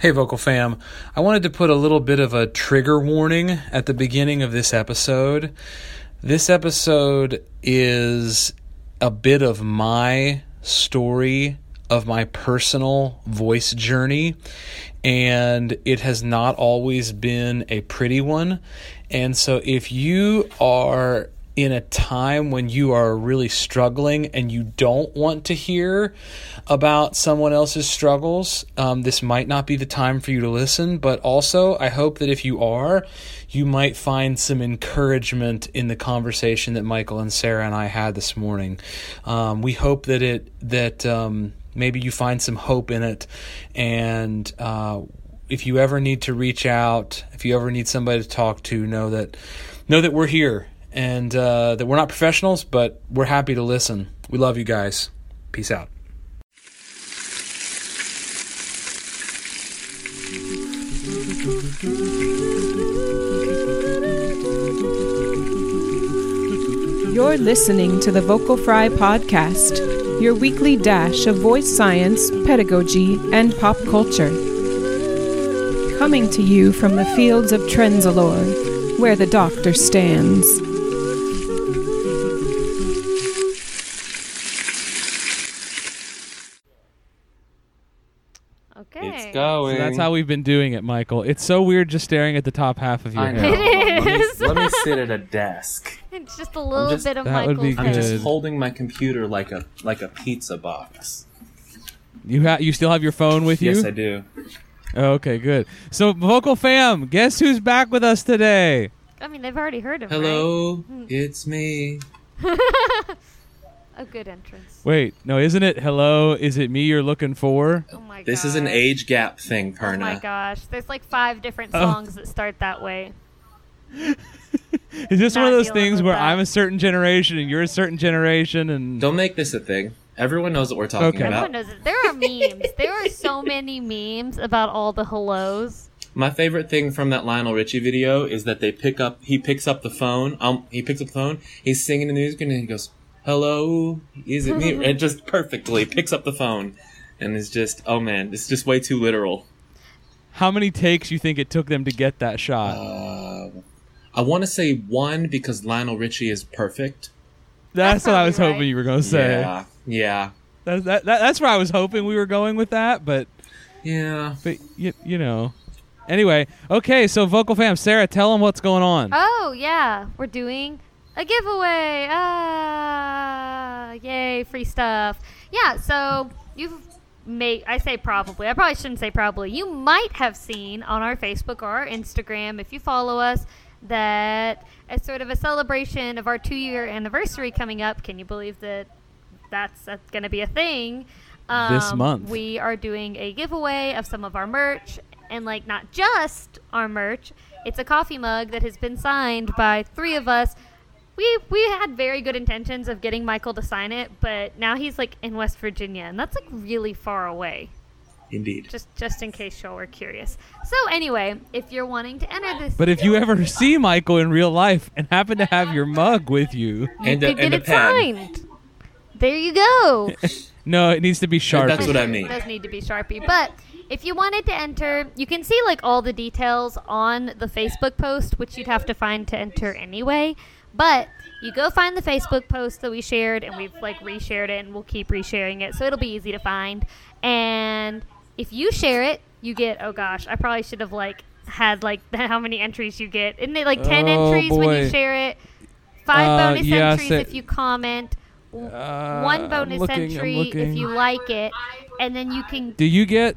Hey, Vocal Fam. I wanted to put a little bit of a trigger warning at the beginning of this episode. This episode is a bit of my story of my personal voice journey, and it has not always been a pretty one. And so, if you are in a time when you are really struggling and you don't want to hear about someone else's struggles, um, this might not be the time for you to listen. But also, I hope that if you are, you might find some encouragement in the conversation that Michael and Sarah and I had this morning. Um, we hope that it that um, maybe you find some hope in it, and uh, if you ever need to reach out, if you ever need somebody to talk to, know that know that we're here and uh, that we're not professionals, but we're happy to listen. We love you guys. Peace out. You're listening to the Vocal Fry Podcast, your weekly dash of voice science, pedagogy, and pop culture. Coming to you from the fields of Trenzalore, where the doctor stands. Going. So that's how we've been doing it, Michael. It's so weird just staring at the top half of your I know. head. It Let me, let me sit at a desk. It's just a little just- bit of That would Michael's be I'm Good. just holding my computer like a like a pizza box. You ha- you still have your phone with you? Yes, I do. Oh, okay, good. So, vocal fam, guess who's back with us today? I mean, they've already heard him. Hello, it's me. Right? A good entrance. Wait, no, isn't it? Hello, is it me you're looking for? Oh my god. This is an age gap thing, Perna. Oh my gosh. There's like five different Oh. songs that start that way. Is this one Not of those dealing things with where that. I'm a certain generation and you're a certain generation and Don't make this a thing. Everyone knows what we're talking Okay. Everyone about. knows it. There are memes. there are so many memes about all the hellos. My favorite thing from that Lionel Richie video is that they pick up. He picks up the phone. Um, he picks up the phone. He's singing the music and he goes, "Hello, is it me?" and just perfectly picks up the phone, and is just, oh man, it's just way too literal. how many takes you think it took them to get that shot? Uh, I want to say one because Lionel Richie is perfect. that's that's what I was probably hoping you were going to say. Yeah, yeah, That, that, that, that's where I was hoping we were going with that, but yeah. but you, you know. Anyway, okay, so vocal fam, Sarah, tell them what's going on. Oh yeah, we're doing a giveaway. Ah, yay, free stuff. Yeah, so you've made, I say probably. I probably shouldn't say probably. You might have seen on our Facebook or our Instagram if you follow us that as sort of a celebration of our 2-year anniversary coming up. Can you believe that that's, that's going to be a thing? This Um, month. we are doing a giveaway of some of our merch and like not just our merch it's a coffee mug that has been signed by three of us we we had very good intentions of getting michael to sign it but now he's like in west virginia and that's like really far away Indeed. just just in case y'all were curious so anyway if you're wanting to enter this But if you ever uh, see Michael in real life and happen to have your mug with you, you And a- could get a it pen. signed there you go no, it needs to be sharp. That's what I mean. It does need to be Sharpie. But if you wanted to enter, you can see like all the details on the Facebook post, which you'd have to find to enter anyway. But you go find the Facebook post that we shared, and we've like reshared it, and we'll keep resharing it, so it'll be easy to find. And if you share it, you get oh gosh, I probably should have like had like how many entries you get. Isn't it like ten Oh, entries when you share it? Five Uh, bonus yeah, entries if you comment. Uh, one bonus looking, entry if you like it, and then you can. Do you get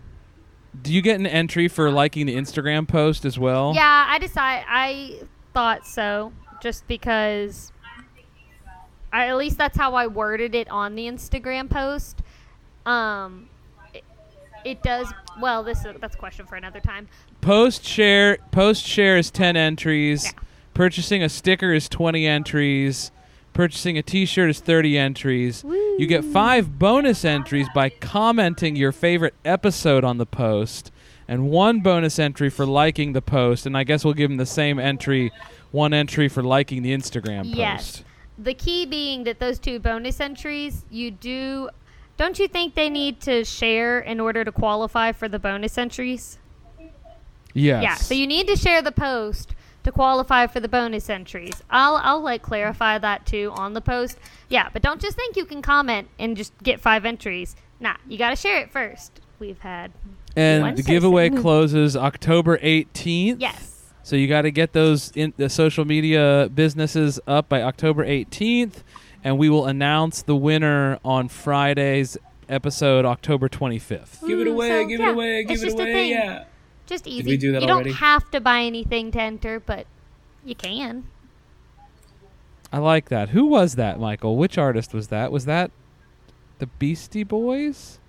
do you get an entry for liking the Instagram post as well? Yeah, I decide. I thought so, just because. I, at least that's how I worded it on the Instagram post. Um, it, it does well. This is, that's a question for another time. Post share post share is 10 entries. Yeah. Purchasing a sticker is 20 entries. Purchasing a t-shirt is 30 entries. You get 5 bonus entries by commenting your favorite episode on the post and one bonus entry for liking the post and I guess we'll give them the same entry one entry for liking the Instagram post. Yes. The key being that those two bonus entries, you do. Don't you think they need to share in order to qualify for the bonus entries? Yes. Yeah, so you need to share the post to qualify for the bonus entries. I'll I'll like clarify that too on the post. Yeah, but don't just think you can comment and just get five entries. Nah, you got to share it first. We've had and One the giveaway closes October 18th. yes. So you got to get those in the social media businesses up by October 18th, and we will announce the winner on Friday's episode, October 25th. Give it Mm, away, so, give yeah, it away, give it away. Yeah. Just easy. we do that you already? don't have to buy anything to enter, but you can. I like that. Who was that, Michael? Which artist was that? Was that the Beastie Boys?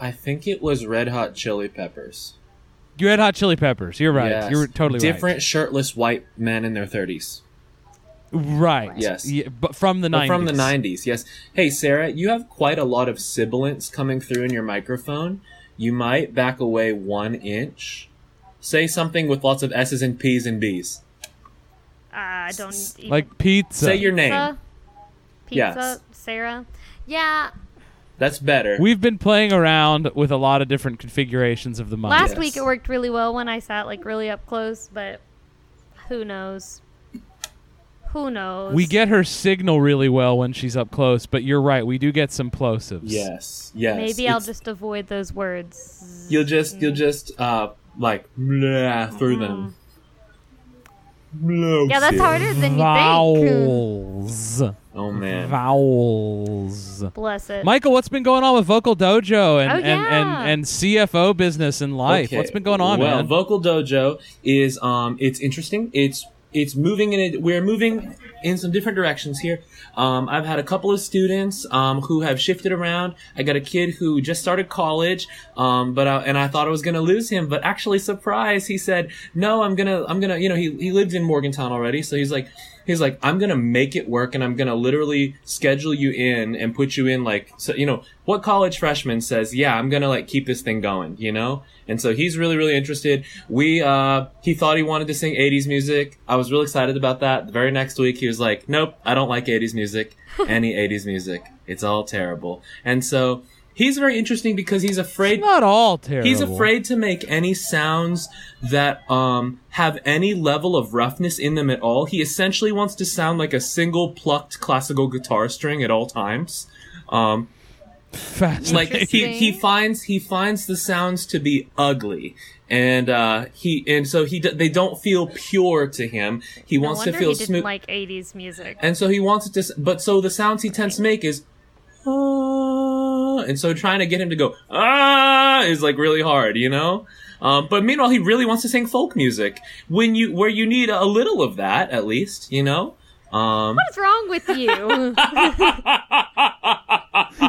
I think it was Red Hot Chili Peppers. You had Hot Chili Peppers. You're right. Yes. You're totally Different shirtless white men in their 30s. right. Right. Yes. Yeah, but from the But 90s. from the 90s, yes. Hey, Sarah, you have quite a lot of sibilance coming through in your microphone. You might back away one inch. Say something with lots of S's and P's and B's. Uh, I don't even Like pizza. Say your name. pizza. Pizza, Yes. Sarah. Yeah. That's better. We've been playing around with a lot of different configurations of the mic. Last Yes. week it worked really well when I sat like really up close, but who knows? Who knows? We get her signal really well when she's up close, but you're right. We do get some plosives. yes, yes. Maybe I'll just avoid those words. You'll just, you'll just, uh, like, blah, through them. Yeah, that's harder than you think. Vowels. Oh, man. Vowels. Bless it. Michael, what's been going on with Vocal Dojo and, Oh, and, yeah. and, and CFO business in life? Okay. What's been going on, well, man? Vocal Dojo is um, it's interesting. It's it's moving in. A, we're moving in some different directions here. Um, I've had a couple of students um, who have shifted around. I got a kid who just started college, um, but I, and I thought I was going to lose him, but actually, surprise, he said, "No, I'm gonna, I'm gonna." You know, he he lived in Morgantown already, so he's like, he's like, I'm gonna make it work, and I'm gonna literally schedule you in and put you in like, so you know, what college freshman says, yeah, I'm gonna like keep this thing going, you know? And so he's really, really interested. We, uh, he thought he wanted to sing 80s music. I was real excited about that. The very next week, he was like, nope, I don't like 80s music, any 80s music. It's all terrible. And so he's very interesting because he's afraid Not all terrible. He's afraid to make any sounds that um, have any level of roughness in them at all. He essentially wants to sound like a single plucked classical guitar string at all times. Um, Fascinating. Like he, he finds he finds the sounds to be ugly, and uh, he and so he they don't feel pure to him. He no wants to feel smooth, like 80s music. and so he wants it to. But so the sounds he tends to make is. Ah, and so trying to get him to go ah is like really hard, you know. Um, but meanwhile, he really wants to sing folk music when you where you need a little of that at least, you know. Um, What's wrong with you?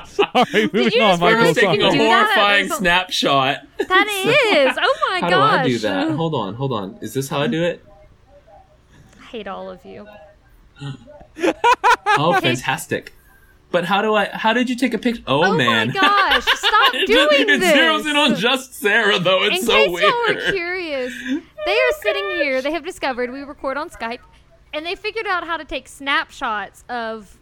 Sorry, moving you on, just Michael. realize taking a do that? horrifying There's a- snapshot. that is. Oh my How gosh. do I do that? Hold on, hold on. Is this how I do it? I hate all of you. Oh, fantastic. But how do I? How did you take a picture? Oh, Oh man! Oh my gosh! Stop it, doing it this. zeroes in on just Sarah, though. It's in so case weird. y'all are curious, they are sitting here. They have discovered we record on Skype, and they figured out how to take snapshots of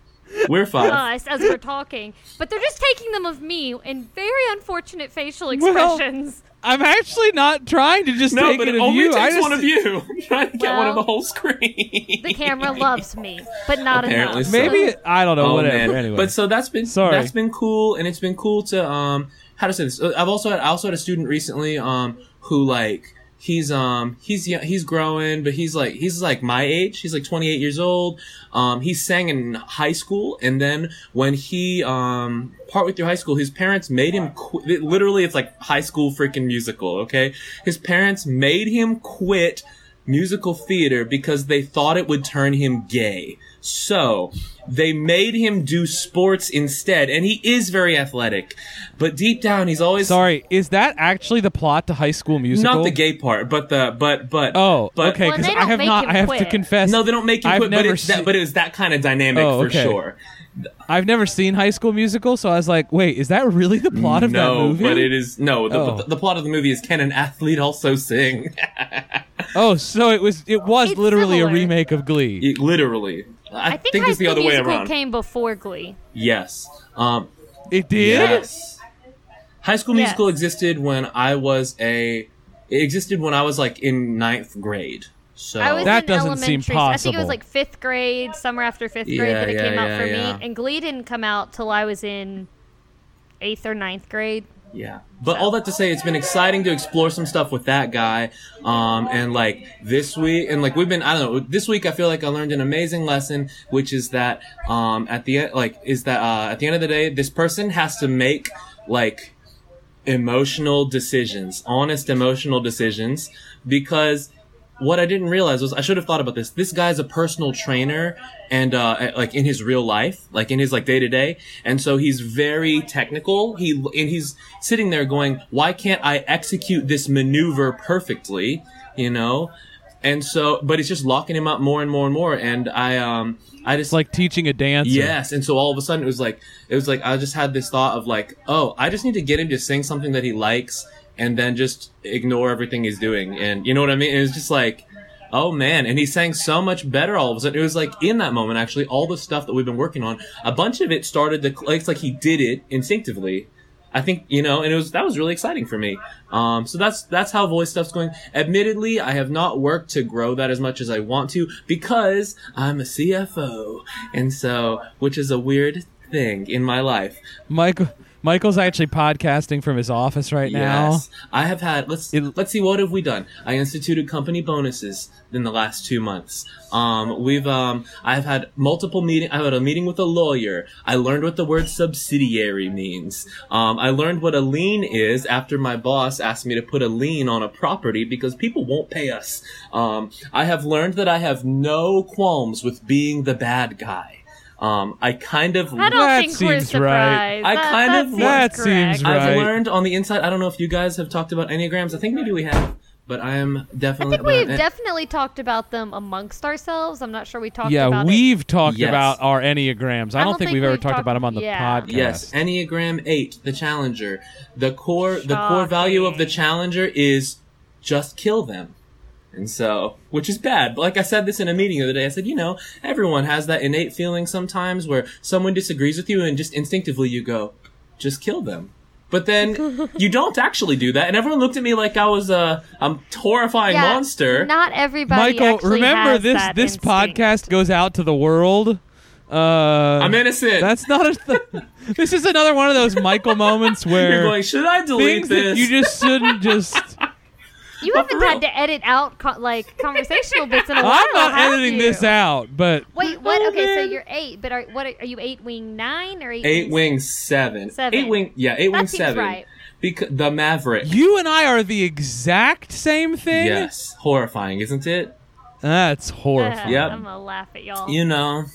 We're five. us as we're talking. But they're just taking them of me in very unfortunate facial expressions. Well, expressions. I'm actually not trying to just no, take but it it of only you. I takes just, one of you. I'm trying to get one of the whole screen. the camera loves me, but not Apparently enough. so. Maybe I don't know. oh whatever. man! Anyway, But so that's been Sorry. that's been cool, and it's been cool to um how to say this. Uh, I've also had I also had a student recently um who like he's um he's he's growing, but he's like he's like my age. He's like 28 years old. Um, he sang in high school, and then when he um partway through high school, his parents made him. Literally, it's like high school freaking musical. Okay, his parents made him quit musical theater because they thought it would turn him gay. So they made him do sports instead, and he is very athletic. But deep down, he's always sorry. Is that actually the plot to High School Musical? not the gay part, but the but but Oh, but, okay. Because they I have not. I have to confess. No, they don't make you I've quit, but never it's that, but it was that kind of dynamic Oh, for okay. sure. I've never seen High School Musical, so I was like, wait, is that really the plot of no, that movie? but it is no. The, Oh. the, the plot of the movie is can an athlete also sing? Oh, so it was. It was It's literally similar. a remake of Glee. It- literally, I, I think, High it's the School other way Musical around. came before Glee. Yes. Um, It did. Yes. High School Yes. Musical existed when I was a It existed when I was like in ninth grade. So I was That in doesn't seem elementary. so I think it was like fifth grade, summer after fifth grade Yeah, that it yeah, came out yeah, for yeah. me. And Glee didn't come out till I was in eighth or ninth grade. Yeah. But all that to say, it's been exciting to explore some stuff with that guy. Um, and like this week, and like we've been, I don't know, this week I feel like I learned an amazing lesson, which is that, um, at the end, like, is that, uh, at the end of the day, this person has to make, like, emotional decisions, honest emotional decisions, because what I didn't realize was I should have thought about this. This guy's a personal trainer and uh like in his real life, like in his like day to day. And so he's very technical. He and he's sitting there going, "Why can't I execute this maneuver perfectly?" You know? And so but it's just locking him up more and more and more and I um I just It's like teaching a dance. Yes, and so all of a sudden it was like it was like I just had this thought of like, oh, I just need to get him to sing something that he likes and then just ignore everything he's doing. And you know what I mean? It was just like, oh man, and he sang so much better all of a sudden. It was like in that moment actually, all the stuff that we've been working on, a bunch of it started to it's like he did it instinctively. I think you know, and it was that was really exciting for me. Um, so that's that's how voice stuff's going. Admittedly, I have not worked to grow that as much as I want to because I'm a CFO, and so which is a weird thing in my life. Michael Michael's actually podcasting from his office right now. Yes, I have had. Let's It- let's see what have we done. I instituted company bonuses in the last two months. Um, we've um, I've had multiple meeting. I had a meeting with a lawyer. I learned what the word subsidiary means. Um, I learned what a lien is after my boss asked me to put a lien on a property because people won't pay us. Um, I have learned that I have no qualms with being the bad guy. Um, I kind of I don't That think we're seems right. surprised. I That- kind that of- seems That seems right. I've learned on the inside. I don't know if you guys have talked about enneagrams. I think maybe we have, but I am definitely. I think we've but- definitely talked about them amongst ourselves. I'm not sure we talked Yeah, about it. Yeah, we've talked Yes. about our enneagrams. I, don't, think, we've ever talked, talked- about them on the yeah. podcast. Yes, Enneagram Eight, the Challenger. The core, the core value of the Challenger is just kill them. And so, which is bad. But like I said this in a meeting the other day, I said, you know, everyone has that innate feeling sometimes where someone disagrees with you and just instinctively you go, just kill them. But then you don't actually do that. And everyone looked at me like I was a, a horrifying Yeah, monster. Not everybody. Michael, actually remember has this that this instinct. podcast goes out to the world. Uh, I'm innocent. That's not a. Th- this is another one of those Michael moments where You're going, should I delete things that this? you just shouldn't just. You haven't had to edit out co- like conversational bits in a while. I'm not have editing you? this out, but Wait, what? Oh, Okay, so you're eight, but are what? Are, are you eight wing nine or eight? Eight wing wing seven. Seven. Eight wing yeah, eight That wing seems seven. right. Because the Maverick. you and I are the exact same thing. Yes. Horrifying, isn't it? That's Uh, horrifying. Yep. I'm gonna laugh at y'all. You know.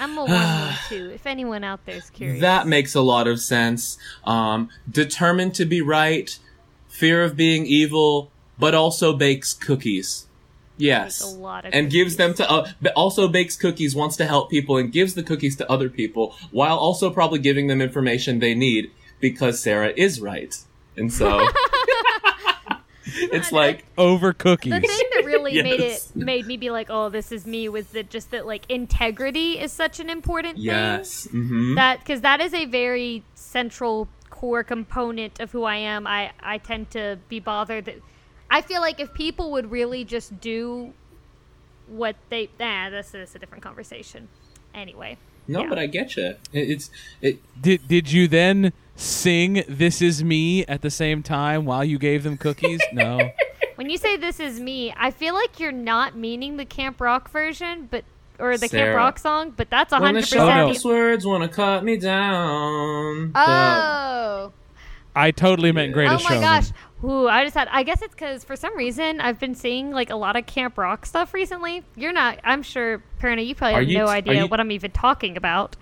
I'm a one wing two. If anyone out there's curious, That makes a lot of sense. Um, determined to be right, fear of being evil, but also bakes cookies. Yes. Bakes a lot of and gives them to, uh, also bakes cookies, wants to help people, and gives the cookies to other people, while also probably giving them information they need because Sarah is right. And so. it's like, Over cookies. the thing that really made it made me be like, oh, this is me, was that just that like integrity is such an important thing. yes. hmm that because that is a very central core component of who I am. I I tend to be bothered that I feel like if people would really just do what they nah, this is a different conversation. Anyway, No, yeah. but I get you. It's, it, Did did you then sing "This Is Me" at the same time while you gave them cookies? No. when you say this is me, I feel like you're not meaning the Camp Rock version, but or the Camp Rock song, but that's 100%. when the hundred sharpest percent. words want to cut me down. Oh. I totally meant Yeah. Greatest oh my Showman. gosh. Ooh, I just had. I guess it's because for some reason I've been seeing like a lot of Camp Rock stuff recently. You're not. I'm sure, Perna, you probably Are have you no idea you- what I'm even talking about.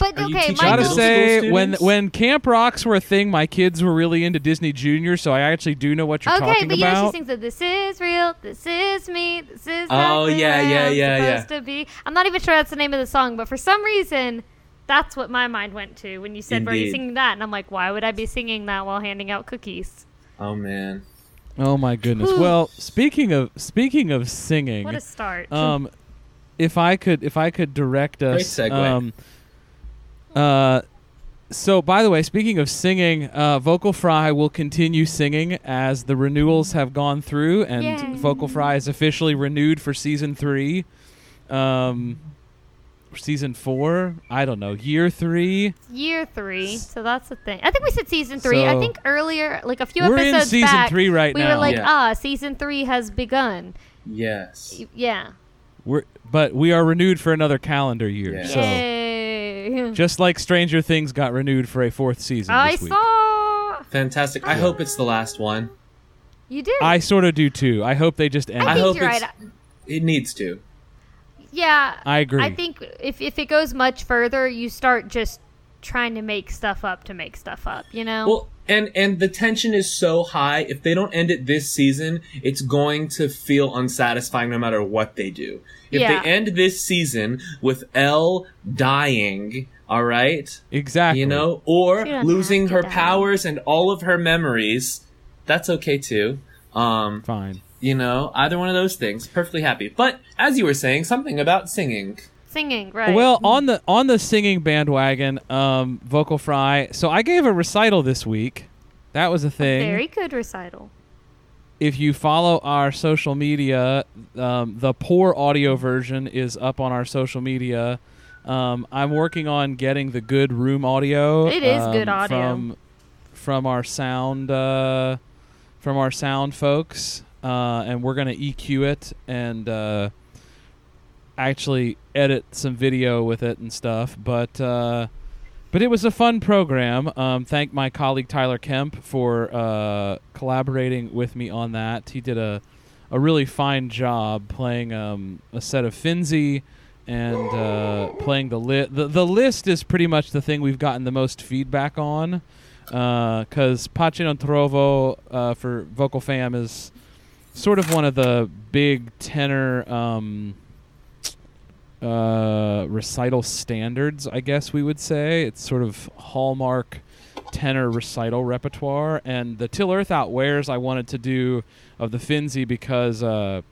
But Are you okay, teaching my Gotta middle say, school when students? when Camp Rocks were a thing, my kids were really into Disney Junior, so I actually do know what you're talking about. okay, talking but you know she about. sings that this is real, this is me, this is Oh, exactly yeah, the way yeah, I'm yeah, yeah. supposed to be. I'm not even sure that's the name of the song, but for some reason, that's what my mind went to when you said, "Are you Indeed. singing that?" And I'm like, why would I be singing that while handing out cookies? Oh man. oh my goodness. well, speaking of speaking of singing, What a start! um, if I could if I could direct us, Great segue. um, uh, so, by the way, speaking of singing, uh, Vocal Fry will continue singing as the renewals have gone through, and Yay. Vocal Fry is officially renewed for season three. Um, season four, I don't know, year three. Year three, so that's the thing. I think we said season three. I think earlier, like a few We're in episodes season back, three right we now. were like, Yeah. ah, season three has begun. Yes. Y- Yeah. We're, but we are renewed for another calendar year. Yeah. So, Yay. Just like Stranger Things got renewed for a fourth season I this week. saw. Fantastic. I hope it's the last one. You do. I sort of do too. I hope they just end. I I hope you're it's- right. It needs to. Yeah. I agree. I think if if it goes much further, you start just trying to make stuff up to make stuff up. You know. Well, and and the tension is so high. If they don't end it this season, it's going to feel unsatisfying no matter what they do. If Yeah. they end this season with El dying, all right, exactly. you know, or losing her die. powers and all of her memories, that's okay too. Um, Fine. you know, either one of those things, perfectly happy. But as you were saying, something about singing. Singing, right? Well, on the on the singing bandwagon, um, Vocal Fry. So I gave a recital this week. That was a thing. very good recital. if you follow our social media, um, the poor audio version is up on our social media. Um, I'm working on getting the good room audio. It is good um, audio. from from our sound uh, from our sound folks, uh, and we're gonna EQ it and uh, actually edit some video with it and stuff. But uh, but it was a fun program. Um, thank my colleague Tyler Kemp for uh, collaborating with me on that. He did a a really fine job playing um, a set of Finzi and uh, playing the Liszt. The, the Liszt is pretty much the thing we've gotten the most feedback on because Pace non Trovo uh, for Vocal Fam is sort of one of the big tenor um, uh, recital standards, I guess we would say. It's sort of hallmark tenor recital repertoire. And the Till Earth Outwears I wanted to do of the Finzi because uh,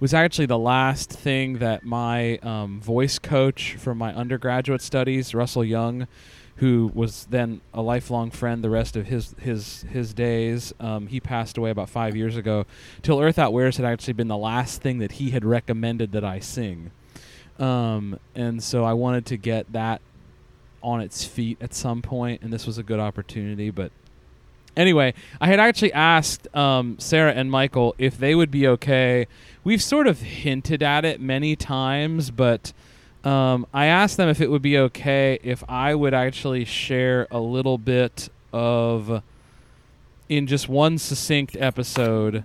was actually the last thing that my um, voice coach from my undergraduate studies, Russell Young, who was then a lifelong friend the rest of his his his days. Um, he passed away about five years ago. Till Earth Outwears had actually been the last thing that he had recommended that I sing, um, and so I wanted to get that on its feet at some point, and this was a good opportunity. But anyway, I had actually asked um, Sarah and Michael if they would be okay. We've sort of hinted at it many times, but um, I asked them if it would be okay if I would actually share a little bit of, in just one succinct episode,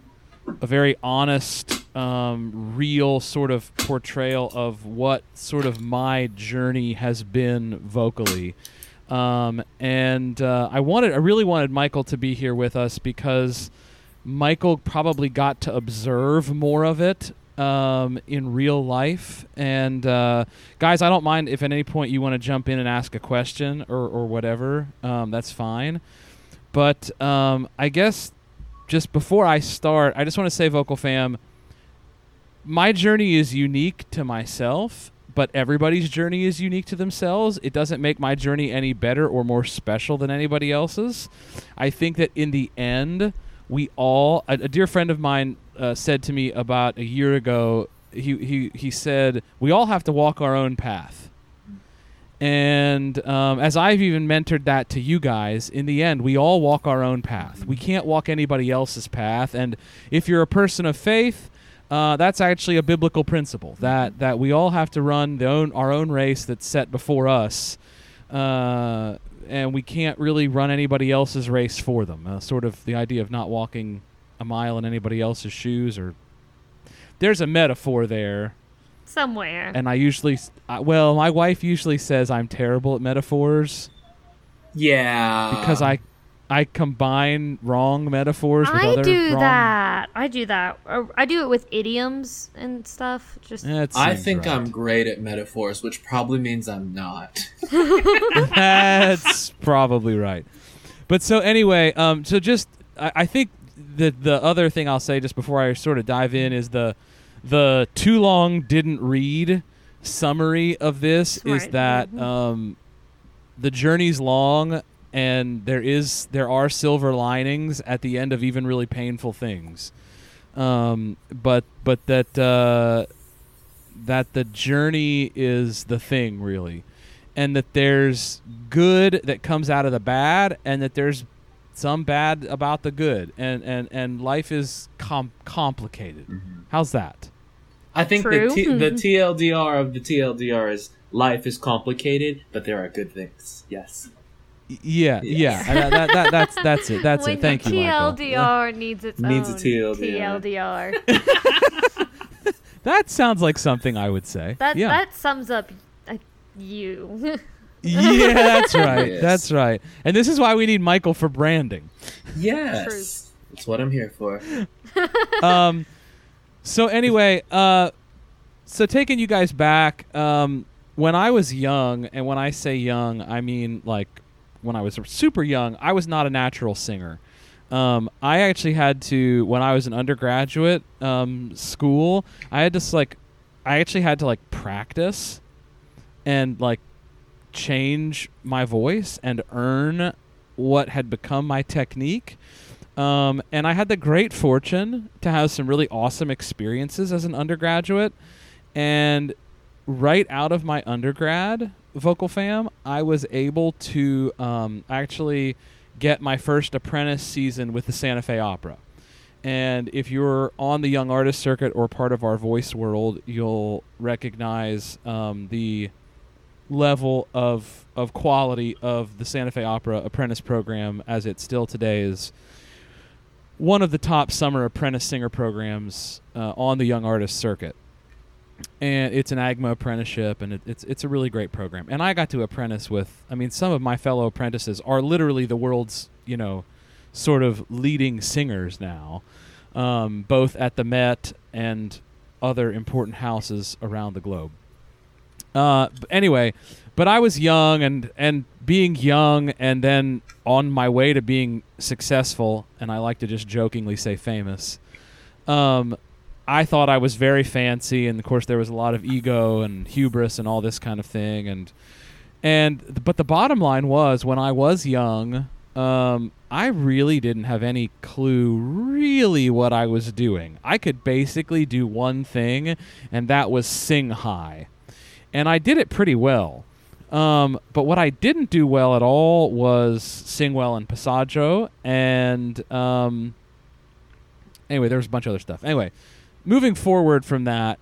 a very honest, um, real sort of portrayal of what sort of my journey has been vocally. Um, and uh, I wanted, I really wanted Michael to be here with us because Michael probably got to observe more of it um, in real life. And uh, guys, I don't mind if at any point you want to jump in and ask a question or, or whatever. Um, that's fine. But um, I guess just before I start, I just want to say, Vocal Fam, my journey is unique to myself, but everybody's journey is unique to themselves. It doesn't make my journey any better or more special than anybody else's. I think that in the end, we all, a, a dear friend of mine uh, said to me about a year ago, he, he, he said, we all have to walk our own path. And um, as I've even mentored that to you guys, in the end, we all walk our own path. We can't walk anybody else's path. And if you're a person of faith, uh, that's actually a biblical principle that that we all have to run own our own race that's set before us, uh, and we can't really run anybody else's race for them. Uh, sort of the idea of not walking a mile in anybody else's shoes, or there's a metaphor there Somewhere. and I usually, s- I- well, my wife usually says I'm terrible at metaphors Yeah. because I, I combine wrong metaphors with I other do wrong. that. I do that. I do it with idioms and stuff. Just I think right. I'm great at metaphors, which probably means I'm not. That's probably right. But so anyway, um, so just I, I think the the other thing I'll say just before I sort of dive in is the the too long didn't read summary of this is Right. that Mhm. um, the journey's long and there is there are silver linings at the end of even really painful things um, but but that uh, that the journey is the thing really and that there's good that comes out of the bad and that there's some bad about the good and and and life is com- complicated how's that I think True. the, t- the TLDR of the TLDR is life is complicated, but there are good things. Yes. Y- yeah yeah that, that, that, that's that's it that's when it thank the you Michael. TLDR needs its Needs a TLDR. TLDR. that sounds like something i would say that yeah that sums up uh, you. yeah that's right Yes. that's right and this is why we need michael for branding Yes. That's what I'm here for. um, so anyway, uh, so taking you guys back, um, when I was young, and when I say young, I mean like when I was super young, I was not a natural singer. Um, I actually had to when I was an undergraduate um, school. I had to like, I actually had to like practice and like change my voice and earn what had become my technique. Um, and I had the great fortune to have some really awesome experiences as an undergraduate. And right out of my undergrad, Vocal Fam, I was able to um, actually get my first apprentice season with the Santa Fe Opera. And if you're on the young artist circuit or part of our voice world, you'll recognize um, the level of of quality of the Santa Fe Opera apprentice program as it still today is one of the top summer apprentice singer programs uh, on the young artist circuit. And it's an AGMA apprenticeship, and it, it's it's a really great program. And I got to apprentice with, I mean, some of my fellow apprentices are literally the world's, you know, sort of leading singers now, um, both at the Met and other important houses around the globe. Uh, anyway, but I was young and and being young and then on my way to being successful, and I like to just jokingly say famous. Um, I thought I was very fancy, and of course there was a lot of ego and hubris and all this kind of thing, and and but the bottom line was when I was young, um, I really didn't have any clue really what I was doing. I could basically do one thing, and that was sing high and I did it pretty well. Um, but what I didn't do well at all was sing well in passaggio, and um, anyway, there was a bunch of other stuff. Anyway, moving forward from that,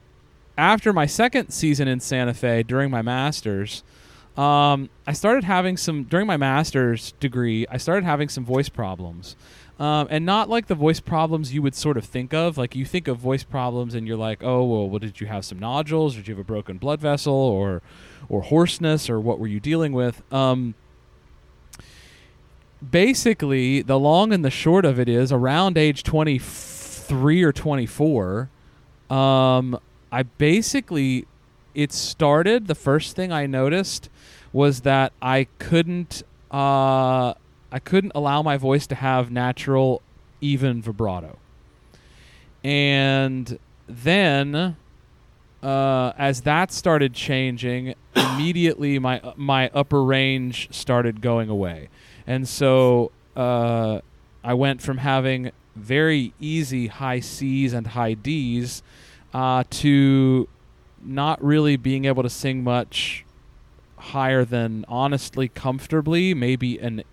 after my second season in Santa Fe during my masters, um, I started having some during my master's degree. I started having some voice problems, um, and not like the voice problems you would sort of think of. Like you think of voice problems, and you're like, oh well, well did you have some nodules, or did you have a broken blood vessel, or or hoarseness, or what were you dealing with? Um, basically, the long and the short of it is, around age 23 or 24, um, I basically it started. The first thing I noticed was that I couldn't uh, I couldn't allow my voice to have natural even vibrato. And then uh, as that started changing, immediately my my upper range started going away, and so uh, I went from having very easy high C's and high D's uh, to not really being able to sing much higher than honestly comfortably maybe an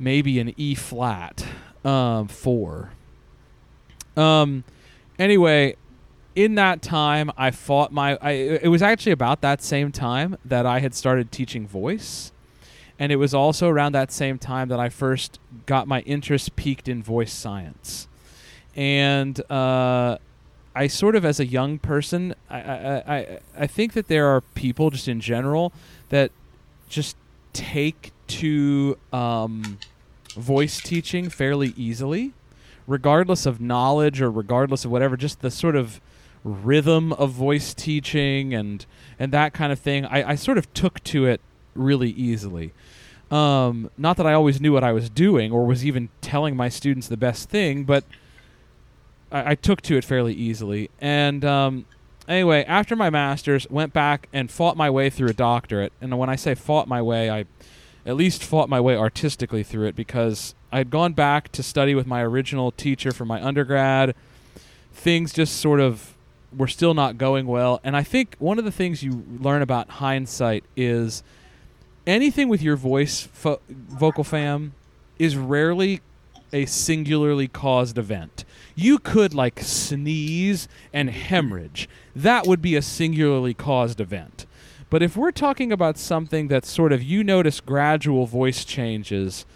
maybe an E flat um, four. Um, anyway, in that time, I fought my. I, it was actually about that same time that I had started teaching voice, and it was also around that same time that I first got my interest piqued in voice science, and uh, I sort of, as a young person, I, I I I think that there are people just in general that just take to um, voice teaching fairly easily, regardless of knowledge or regardless of whatever. Just the sort of rhythm of voice teaching and and that kind of thing. I, I sort of took to it really easily. Um, not that I always knew what I was doing or was even telling my students the best thing, but I, I took to it fairly easily. And um, anyway, after my master's, went back and fought my way through a doctorate. And when I say fought my way, I at least fought my way artistically through it because I had gone back to study with my original teacher for my undergrad. Things just sort of were still not going well. And I think one of the things you learn about hindsight is anything with your voice fo- vocal fam is rarely a singularly caused event. You could like sneeze and hemorrhage. That would be a singularly caused event. But if we're talking about something that's sort of you notice gradual voice changes,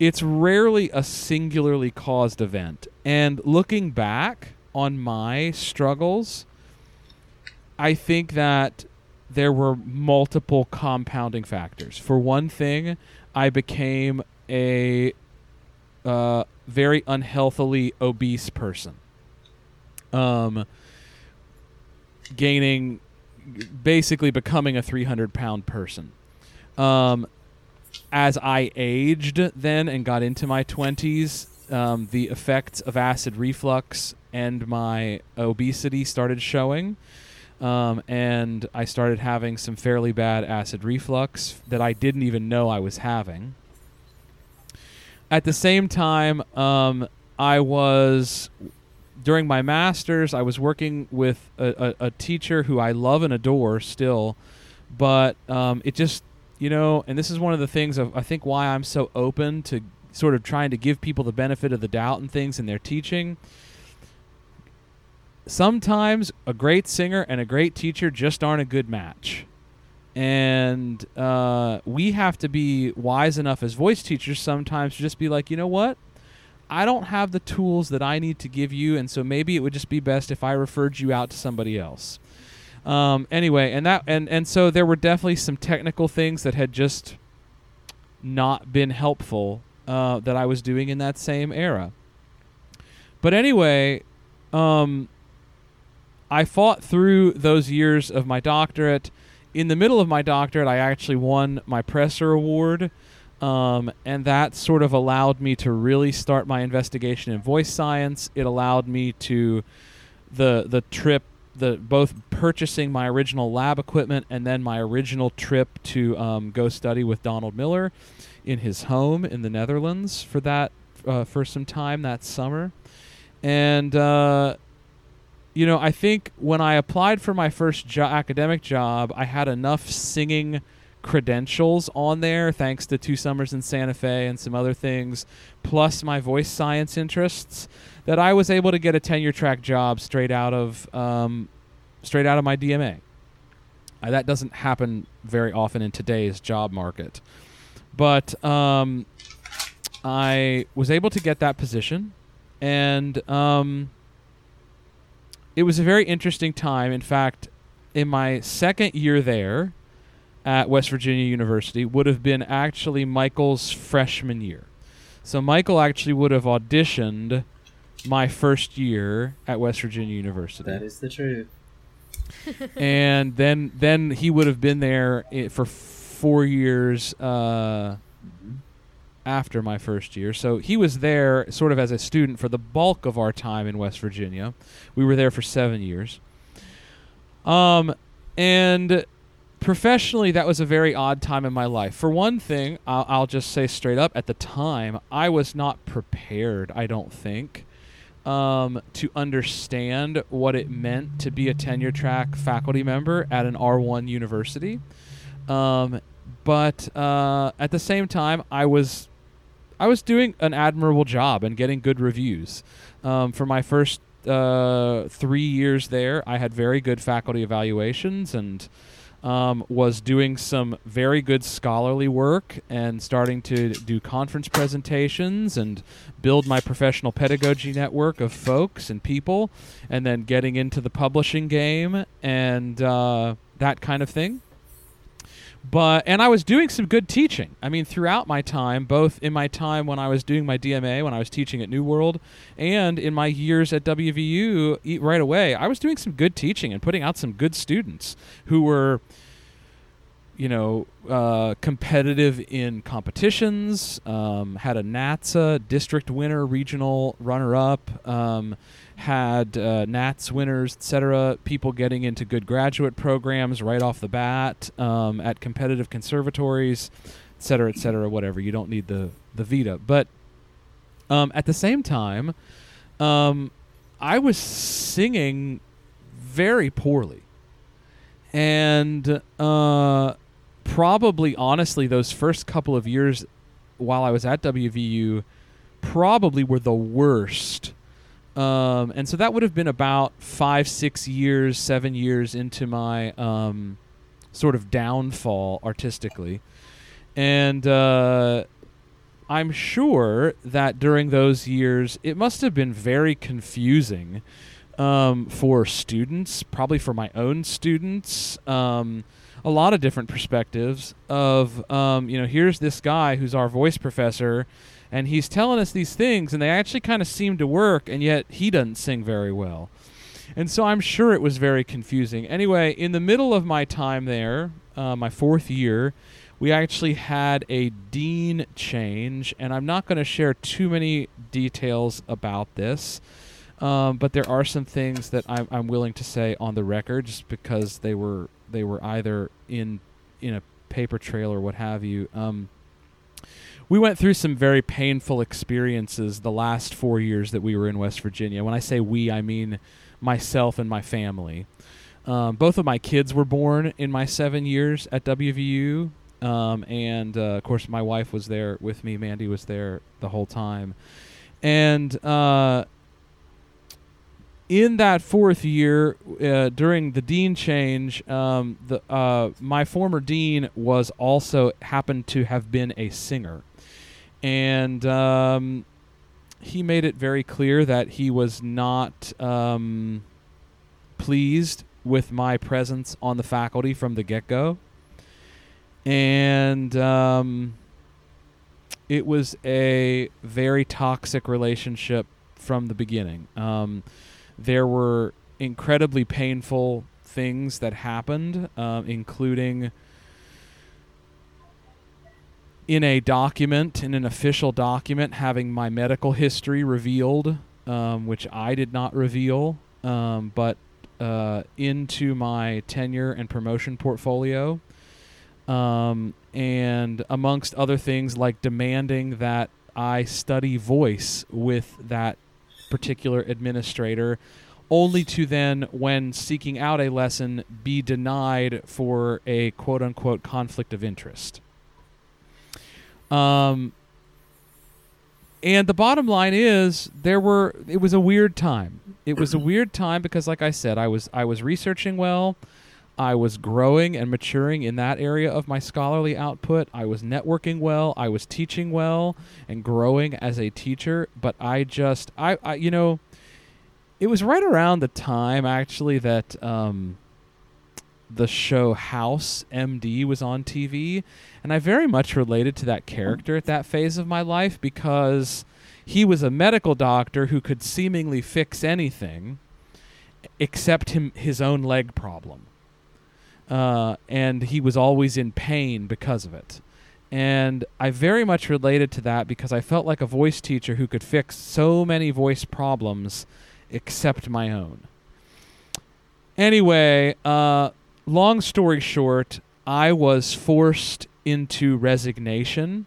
it's rarely a singularly caused event. And looking back on my struggles, I think that there were multiple compounding factors. For one thing, I became a uh, very unhealthily obese person. Um, gaining, basically becoming a 300 pound person. Um, as I aged then and got into my 20s, um, the effects of acid reflux and my obesity started showing. Um, and I started having some fairly bad acid reflux that I didn't even know I was having. At the same time, um, I was during my master's. I was working with a, a, a teacher who I love and adore still, but um, it just you know, and this is one of the things of I think why I'm so open to sort of trying to give people the benefit of the doubt and things in their teaching sometimes a great singer and a great teacher just aren't a good match. And uh, we have to be wise enough as voice teachers sometimes to just be like, you know what? I don't have the tools that I need to give you, and so maybe it would just be best if I referred you out to somebody else. Um, anyway, and that and and so there were definitely some technical things that had just not been helpful uh, that I was doing in that same era. But anyway, um, I fought through those years of my doctorate. In the middle of my doctorate, I actually won my Presser Award, um, and that sort of allowed me to really start my investigation in voice science. It allowed me to the the trip, the both purchasing my original lab equipment and then my original trip to um, go study with Donald Miller in his home in the Netherlands for that uh, for some time that summer, and. Uh, you know, I think when I applied for my first jo- academic job, I had enough singing credentials on there, thanks to two summers in Santa Fe and some other things, plus my voice science interests, that I was able to get a tenure track job straight out of um, straight out of my DMA. Uh, that doesn't happen very often in today's job market, but um, I was able to get that position, and um, it was a very interesting time. In fact, in my second year there at West Virginia University would have been actually Michael's freshman year. So Michael actually would have auditioned my first year at West Virginia University. That is the truth. and then then he would have been there for 4 years uh, after my first year. So he was there sort of as a student for the bulk of our time in West Virginia. We were there for seven years. Um, and professionally, that was a very odd time in my life. For one thing, I'll, I'll just say straight up at the time, I was not prepared, I don't think. Um, to understand what it meant to be a tenure track faculty member at an R1 university. Um, but uh, at the same time, I was I was doing an admirable job and getting good reviews. Um, for my first uh, three years there, I had very good faculty evaluations and um, was doing some very good scholarly work and starting to do conference presentations and build my professional pedagogy network of folks and people, and then getting into the publishing game and uh, that kind of thing but and I was doing some good teaching. I mean, throughout my time, both in my time when I was doing my DMA, when I was teaching at New World, and in my years at WVU, right away, I was doing some good teaching and putting out some good students who were you know, uh, competitive in competitions. Um, had a NATSA district winner, regional runner-up. Um, had uh, Nats winners, etc. People getting into good graduate programs right off the bat um, at competitive conservatories, etc., etc. Whatever. You don't need the the Vita, but um, at the same time, um, I was singing very poorly, and uh, probably honestly, those first couple of years while I was at WVU probably were the worst um, and so that would have been about five, six years, seven years into my um, sort of downfall artistically. And uh, I'm sure that during those years, it must have been very confusing um, for students, probably for my own students. Um, a lot of different perspectives of, um, you know, here's this guy who's our voice professor and he's telling us these things and they actually kind of seem to work and yet he doesn't sing very well. And so i'm sure it was very confusing. Anyway in the middle of my time there uh, my fourth year we actually had a dean change and i'm not going to share too many details about this um, but there are some things that I'm, I'm willing to say on the record just because they were they were either in in a paper trail or what have you. Um, we went through some very painful experiences the last four years that we were in West Virginia. When I say we, I mean myself and my family. Um, both of my kids were born in my seven years at WVU. Um, and uh, of course, my wife was there with me. Mandy was there the whole time. And uh, in that fourth year, uh, during the dean change, um, the uh, my former dean was also happened to have been a singer and um, he made it very clear that he was not um, pleased with my presence on the faculty from the get go. And um, it was a very toxic relationship from the beginning. Um, there were incredibly painful things that happened, uh, including in a document, in an official document, having my medical history revealed, um, which I did not reveal, um, but uh, into my tenure and promotion portfolio. Um, and amongst other things, like demanding that I study voice with that particular administrator, only to then, when seeking out a lesson, be denied for a quote unquote conflict of interest. Um, and the bottom line is there were it was a weird time. It was a weird time because like I said, I was I was researching well. I was growing and maturing in that area of my scholarly output. I was networking well. I was teaching well and growing as a teacher. But I just, I, I you know, it was right around the time actually that um, the show House MD was on TV, and I very much related to that character at that phase of my life because he was a medical doctor who could seemingly fix anything except him his own leg problem. Uh, and he was always in pain because of it. And I very much related to that because I felt like a voice teacher who could fix so many voice problems except my own. Anyway, uh, long story short, I was forced into resignation.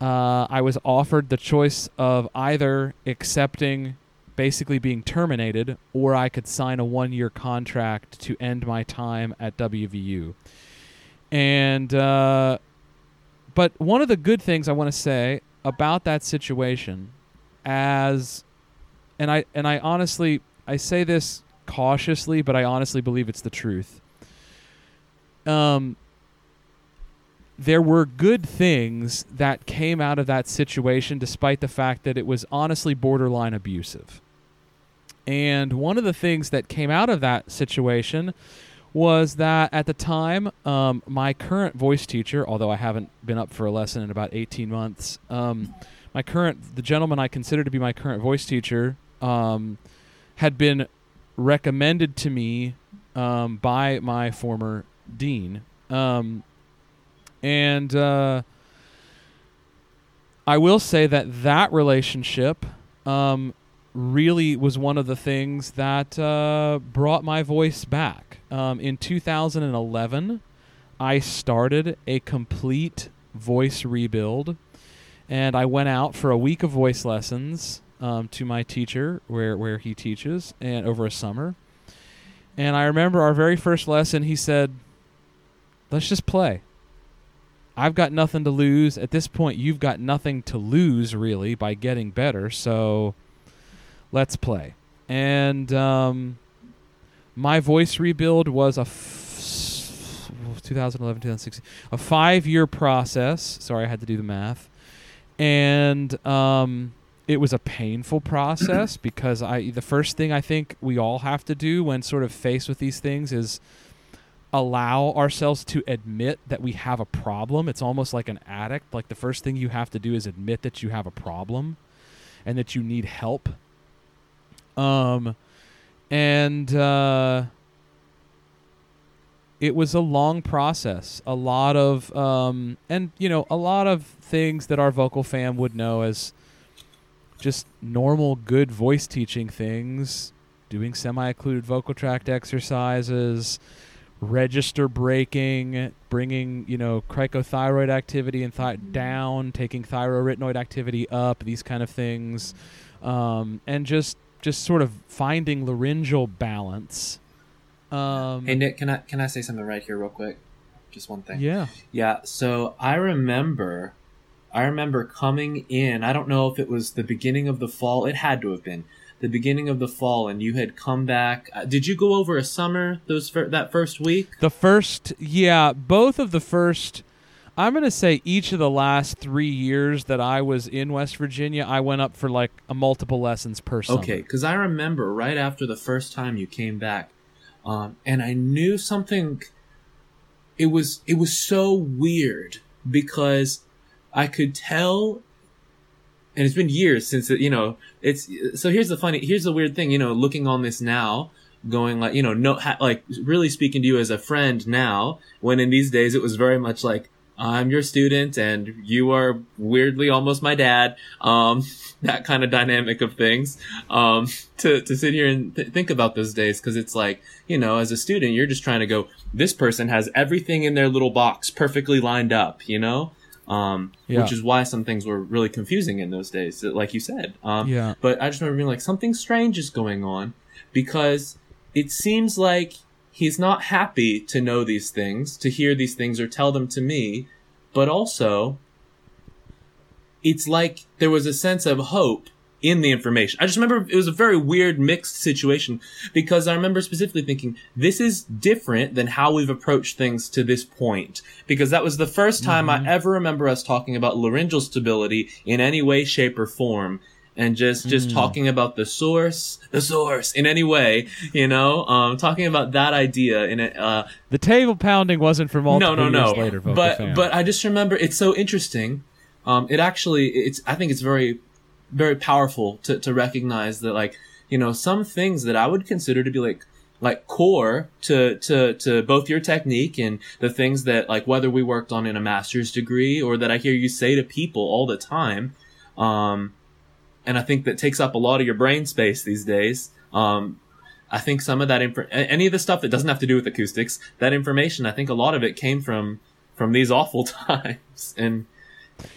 Uh, I was offered the choice of either accepting basically being terminated or I could sign a one year contract to end my time at WVU. And, uh, but one of the good things I want to say about that situation, as, and I, and I honestly, I say this cautiously, but I honestly believe it's the truth. Um, there were good things that came out of that situation, despite the fact that it was honestly borderline abusive. And one of the things that came out of that situation was that at the time, um, my current voice teacher, although I haven't been up for a lesson in about 18 months, um, my current, the gentleman I consider to be my current voice teacher, um, had been recommended to me um, by my former dean Um, and uh, I will say that that relationship um, really was one of the things that uh, brought my voice back. Um, in 2011, I started a complete voice rebuild, and I went out for a week of voice lessons um, to my teacher where where he teaches, and over a summer. And I remember our very first lesson. He said, "Let's just play." I've got nothing to lose. At this point, you've got nothing to lose really by getting better. So let's play. And um, my voice rebuild was a f- 2011, 2016, a five year process. Sorry, I had to do the math. And um, it was a painful process because I the first thing I think we all have to do when sort of faced with these things is allow ourselves to admit that we have a problem. It's almost like an addict. Like the first thing you have to do is admit that you have a problem and that you need help. Um and uh it was a long process. A lot of um and you know, a lot of things that our vocal fam would know as just normal good voice teaching things, doing semi-occluded vocal tract exercises, register breaking, bringing you know cricothyroid activity and th- down, taking thyroarytenoid activity up, these kind of things, um, and just just sort of finding laryngeal balance. Um, Hey Nick, can I can I say something right here real quick? Just one thing. yeah, Yeah, so I remember I remember coming in, I don't know if it was the beginning of the fall, it had to have been the beginning of the fall and you had come back. Uh, did you go over a summer those fir- that first week? the first, yeah, both of the first. I'm gonna say each of the last three years that I was in West Virginia, I went up for like a multiple lessons per summer. Okay, cuz I remember right after the first time you came back um, and I knew something it was it was so weird because I could tell and it's been years since it, you know it's so here's the funny here's the weird thing you know looking on this now going like you know no ha, like really speaking to you as a friend now when in these days it was very much like I'm your student and you are weirdly almost my dad um that kind of dynamic of things um to to sit here and th- think about those days because it's like you know as a student you're just trying to go this person has everything in their little box perfectly lined up you know um, Yeah. which is why some things were really confusing in those days, like you said. Um, Yeah. But I just remember being like, something strange is going on because it seems like he's not happy to know these things, to hear these things or tell them to me, but also it's like there was a sense of hope in the information. I just remember it was a very weird mixed situation because I remember specifically thinking this is different than how we've approached things to this point because that was the first time I ever remember us talking about laryngeal stability in any way shape or form and just just talking about the source the source in any way you know um talking about that idea in a uh The table pounding wasn't from all no, no, no. later. But but I just remember it's so interesting. Um, it actually it's I think it's very very powerful to to recognize that like you know some things that I would consider to be like like core to to to both your technique and the things that like whether we worked on in a master's degree or that I hear you say to people all the time. Um, and I think that takes up a lot of your brain space these days. Um, I think some of that info, any of the stuff that doesn't have to do with acoustics, that information, I think a lot of it came from from these awful times. And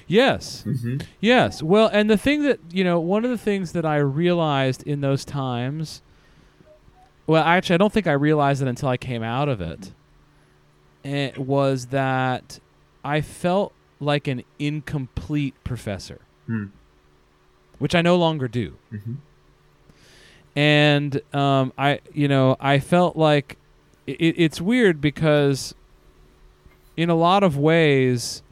Yes. Mhm. Yes. Well, and the thing that, you know, one of the things that I realized in those times, well, actually, I don't think I realized it until I came out of it, it was that I felt like an incomplete professor, Hmm. which I no longer do. Mhm. And um, I, you know, I felt like it, it's weird because, in a lot of ways,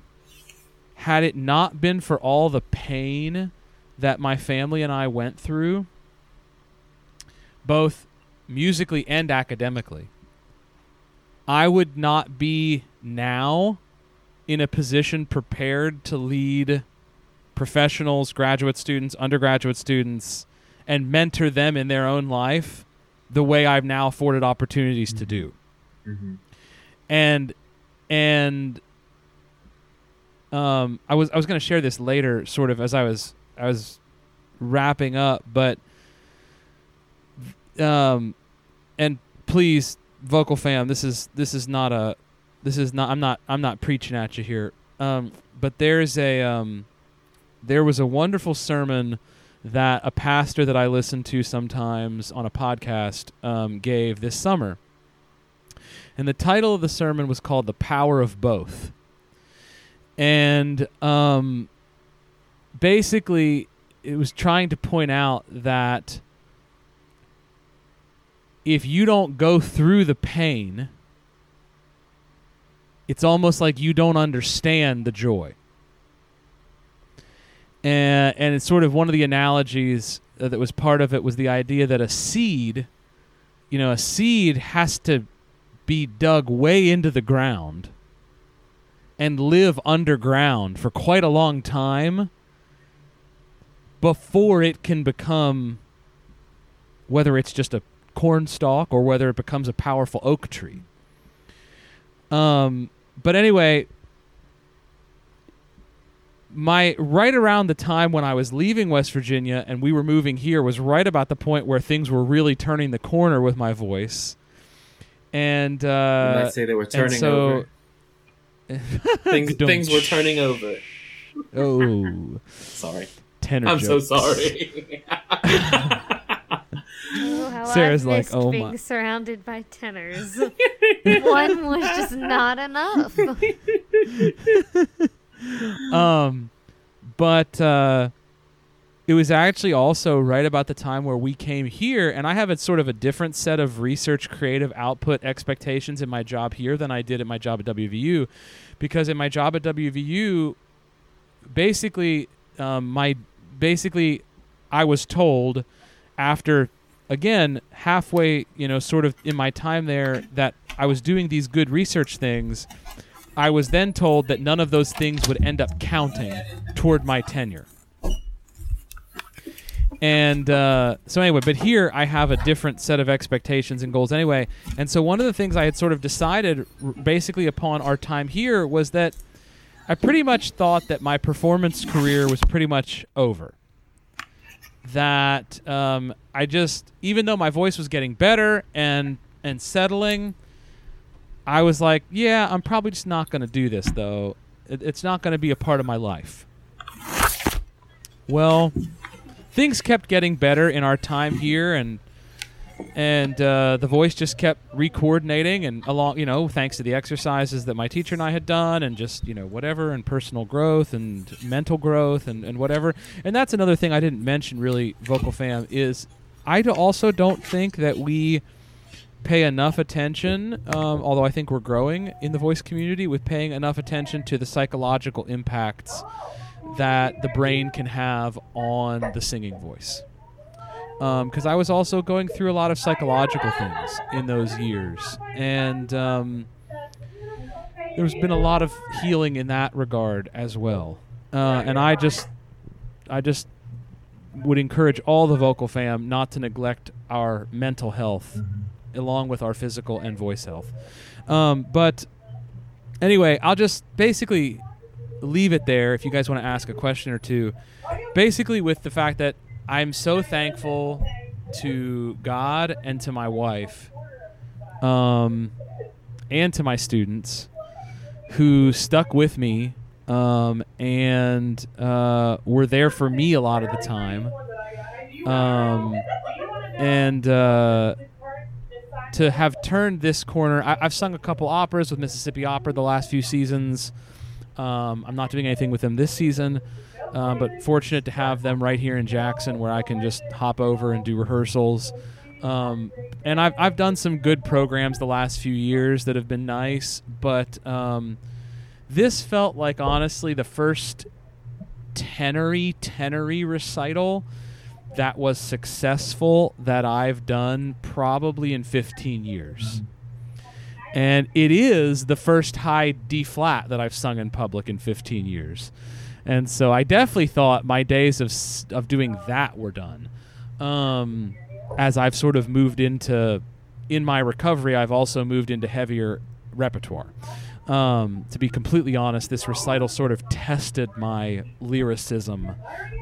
had it not been for all the pain that my family and I went through, both musically and academically, I would not be now in a position prepared to lead professionals, graduate students, undergraduate students, and mentor them in their own life the way I've now afforded opportunities to do. Mhm. And and um, I was I was going to share this later, sort of as I was I was wrapping up, but um, and please, vocal fam, this is this is not a this is not I'm not I'm not preaching at you here. Um, but there's a um, there was a wonderful sermon that a pastor that I listen to sometimes on a podcast um, gave this summer. And the title of the sermon was called The Power of Both. And um, basically, it was trying to point out that if you don't go through the pain, it's almost like you don't understand the joy. And and it's sort of one of the analogies that was part of it was the idea that a seed, you know, a seed has to be dug way into the ground and live underground for quite a long time before it can become whether it's just a corn stalk or whether it becomes a powerful oak tree. Um, but anyway, my right around the time when I was leaving West Virginia and we were moving here was right about the point where things were really turning the corner with my voice. And uh, might say they were turning so, over. things, things were turning over. Oh, sorry. Tenor I'm jokes. so sorry. Oh, how Sarah's I've like, "Oh being my." surrounded by tenors. One was just not enough. um, but uh, it was actually also right about the time where we came here, and I have a sort of a different set of research, creative output expectations in my job here than I did at my job at WVU, because in my job at WVU, basically, um, my basically, I was told after again halfway, you know, sort of in my time there that I was doing these good research things. I was then told that none of those things would end up counting toward my tenure. And uh, so, anyway, but here I have a different set of expectations and goals anyway. And so, one of the things I had sort of decided r- basically upon our time here was that I pretty much thought that my performance career was pretty much over. That um, I just, even though my voice was getting better and and settling, I was like, yeah, I'm probably just not going to do this though. It, it's not going to be a part of my life. Well, things kept getting better in our time here, and and uh, the voice just kept re-coordinating and along, you know, thanks to the exercises that my teacher and I had done, and just you know whatever, and personal growth and mental growth and and whatever. And that's another thing I didn't mention really, vocal fam is I also don't think that we pay enough attention, um, although I think we're growing in the voice community with paying enough attention to the psychological impacts that the brain can have on the singing voice. Because I was also going through a lot of psychological things in those years, and um, there's been a lot of healing in that regard as well. Uh, and I just, I just would encourage all the vocal fam not to neglect our mental health along with our physical and voice health. Um, but anyway, I'll just basically leave it there if you guys want to ask a question or two. Basically, with the fact that I'm so thankful to God and to my wife um, and to my students who stuck with me um, and uh, were there for me a lot of the time. Um, and uh, to have turned this corner, I, I've sung a couple operas with Mississippi Opera the last few seasons. Um, I'm not doing anything with them this season, uh, but fortunate to have them right here in Jackson where I can just hop over and do rehearsals. Um, and I've, I've done some good programs the last few years that have been nice, but um, this felt like honestly the first tenory tenory recital that was successful that I've done probably in 15 years. And it is the first high D flat that I've sung in public in 15 years. And so I definitely thought my days of of doing that were done. Um, as I've sort of moved into in my recovery, I've also moved into heavier repertoire. Um, to be completely honest, this recital sort of tested my lyricism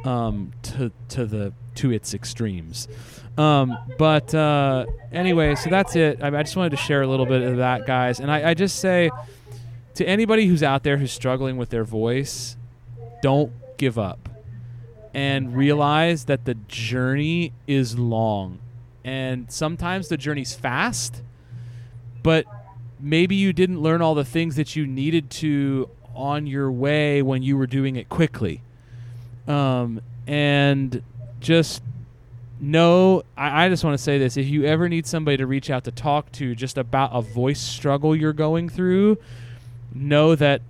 um, to to the to its extremes. Um, but uh, anyway, so that's it. I, I just wanted to share a little bit of that, guys. And I, I just say to anybody who's out there who's struggling with their voice, don't give up and realize that the journey is long. And sometimes the journey's fast, but maybe you didn't learn all the things that you needed to on your way when you were doing it quickly. Um, and just know, I, I just want to say this if you ever need somebody to reach out to talk to just about a voice struggle you're going through, know that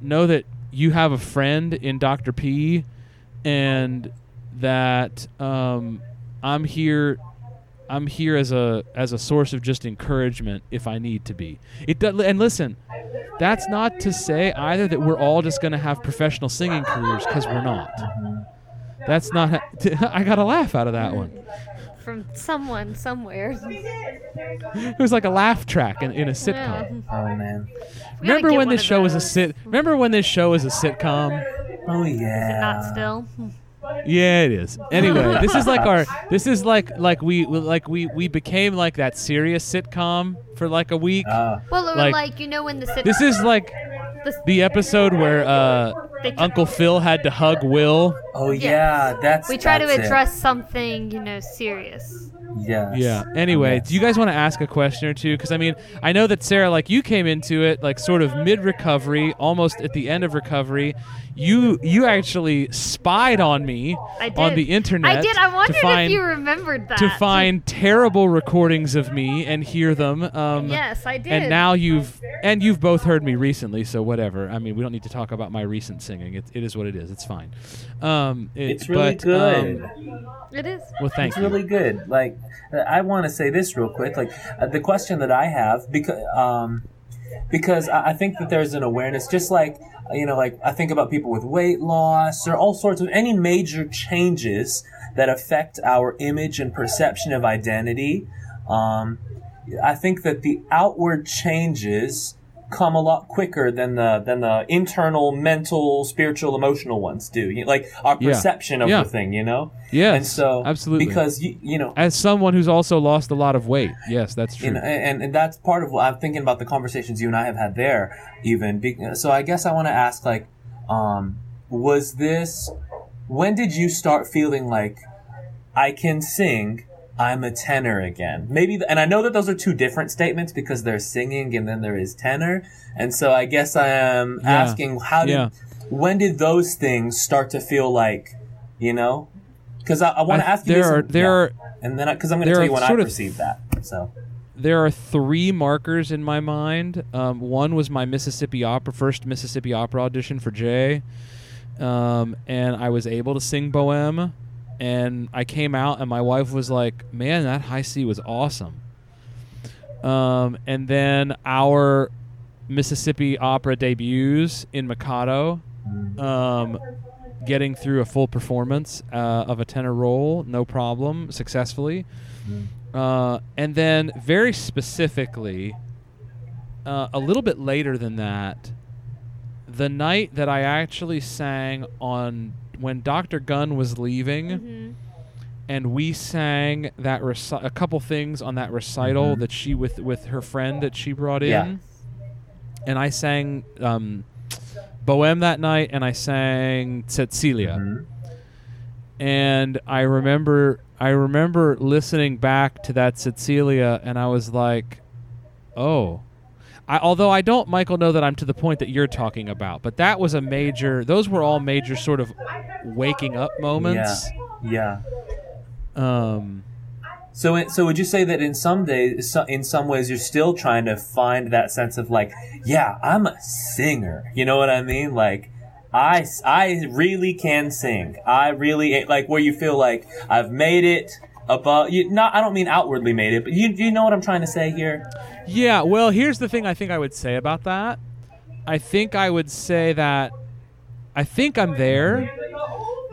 know that you have a friend in Dr. P and that um, I'm here I'm here as a as a source of just encouragement if I need to be. It does, and listen, that's not to say either that we're all just going to have professional singing careers because we're not. That's not. I got a laugh out of that one. From someone somewhere. It was like a laugh track in, in a sitcom. Yeah. Oh man. We Remember when this of show was a sit? Remember when this show was a sitcom? Oh yeah. Is it not still. Yeah, it is. Anyway, this is like our. This is like like we like we we became like that serious sitcom for like a week. Uh, Well, or Like- like, you know when the sitcom This is like the, the episode where uh, they Uncle Phil had to hug Will. oh yeah, that's. we try to that's it. address something you know serious. Yes. Yeah. Anyway, Yes. do you guys want to ask a question or two? Because I mean, I know that Sarah, like you came into it like sort of mid recovery, almost at the end of recovery. You you actually spied on me I did. on the internet. I did. I wondered to find, if you remembered that. to find terrible recordings of me and hear them. Um, Yes, I did. And now you've and you've both heard me recently, so whatever. I mean, we don't need to talk about my recent singing. It, it is what it is. It's fine. Um, it- It's really but, good. um, It is. well, thank it's you. really good. Like, I want to say this real quick. Like, uh, the question that I have because um, because I I think that there's an awareness, just like you know, like I think about people with weight loss or all sorts of any major changes that affect our image and perception of identity. Um, I think that the outward changes come a lot quicker than the than the internal, mental, spiritual, emotional ones do. You- Like our Yeah. perception of Yeah. the thing, you know. Yeah. and so absolutely. because you you know. As someone who's also lost a lot of weight, yes, that's true. You know, and, and that's part of what I'm thinking about the conversations you and I have had there, even. So I guess I want to ask, like, um, was this, when did you start feeling like I can sing, I'm a tenor again? Maybe, and I know that those are two different statements because there's singing and then there is tenor. And so I guess I am Yeah. asking, how did, Yeah. when did those things start to feel like, you know? Because I, I want to ask you there this, are and- there yeah. are and then because I'm going to tell you when I sort of- perceive that. So. there are three markers in my mind. Um, one was my Mississippi Opera first Mississippi Opera audition for Jay, um, and I was able to sing Bohème, and I came out and my wife was like, "Man, that high C was awesome." Um, and then our Mississippi Opera debuts in Mikado, um, getting through a full performance uh, of a tenor role, no problem, successfully. Uh, and then, very specifically, uh, a little bit later than that, the night that I actually sang on when Dr. Gunn was leaving, Mm-hmm. and we sang that reci- a couple things on that recital Mhm. that she with with her friend that she brought in, Yeah. and I sang um, Bohème that night, and I sang Cecilia Mhm. and I remember I remember listening back to that Cecilia, and I was like, "Oh." I, although I don't, Michael, know that I'm to the point that you're talking about, but that was a major. Those were all major sort of waking up moments. Yeah. Um, So, it, so would you say that in some days, so- in some ways, you're still trying to find that sense of like, yeah, I'm a singer. You know what I mean? Like, I I really can sing. I really like where you feel like I've made it above. You not. I don't mean outwardly made it, but you, you know what I'm trying to say here. Yeah, well, here's the thing I think I would say about that. I think I would say that I think I'm there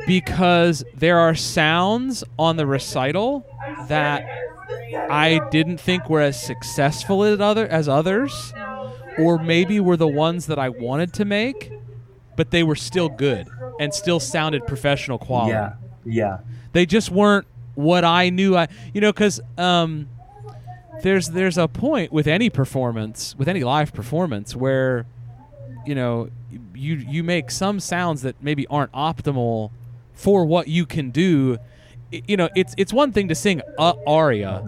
because there are sounds on the recital that I didn't think were as successful as other as others or maybe were the ones that I wanted to make, but they were still good and still sounded professional quality. Yeah. Yeah. They just weren't what I knew I you know cuz um there's there's a point with any performance, with any live performance where you know you you make some sounds that maybe aren't optimal for what you can do. I- You know, it's it's one thing to sing a aria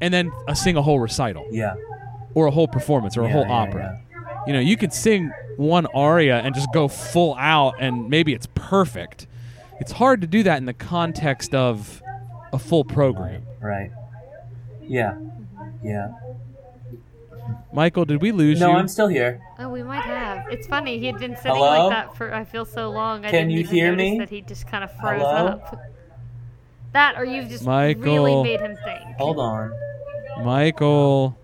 and then uh, sing a whole recital Yeah. or a whole performance or a whole yeah, opera. You know, you could sing one aria and just go full out and maybe it's perfect. It's hard to do that in the context of a full program. Right. Yeah. Yeah. Michael, did we lose No, you? No, I'm still here. Oh, we might have. It's funny. He had been sitting Hello? like that for I feel so long. I Can didn't you even hear me? that he just kind of froze Hello? up. That, or you've just Michael. really made him think. Hold on. Michael.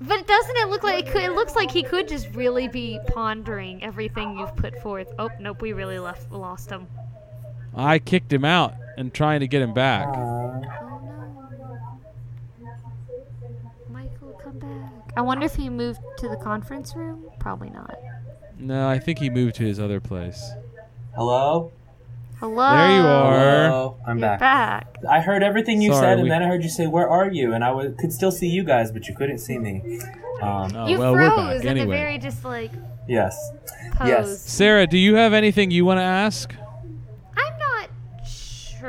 But doesn't it look like it, could, it looks like he could just really be pondering everything you've put forth? Oh nope, we really left lost him. I kicked him out and trying to get him back. Oh no, Michael, come back. I wonder if he moved to the conference room. Probably not. No, I think he moved to his other place. Hello? Hello. There you are. Hello? I'm You're back. back. I heard everything you Sorry, said, and we- then I heard you say, "Where are you?" And I w- could still see you guys, but you couldn't see me. Um, Oh, you well, froze we're back at the very just like yes. pose. Yes. Sarah, do you have anything you want to ask?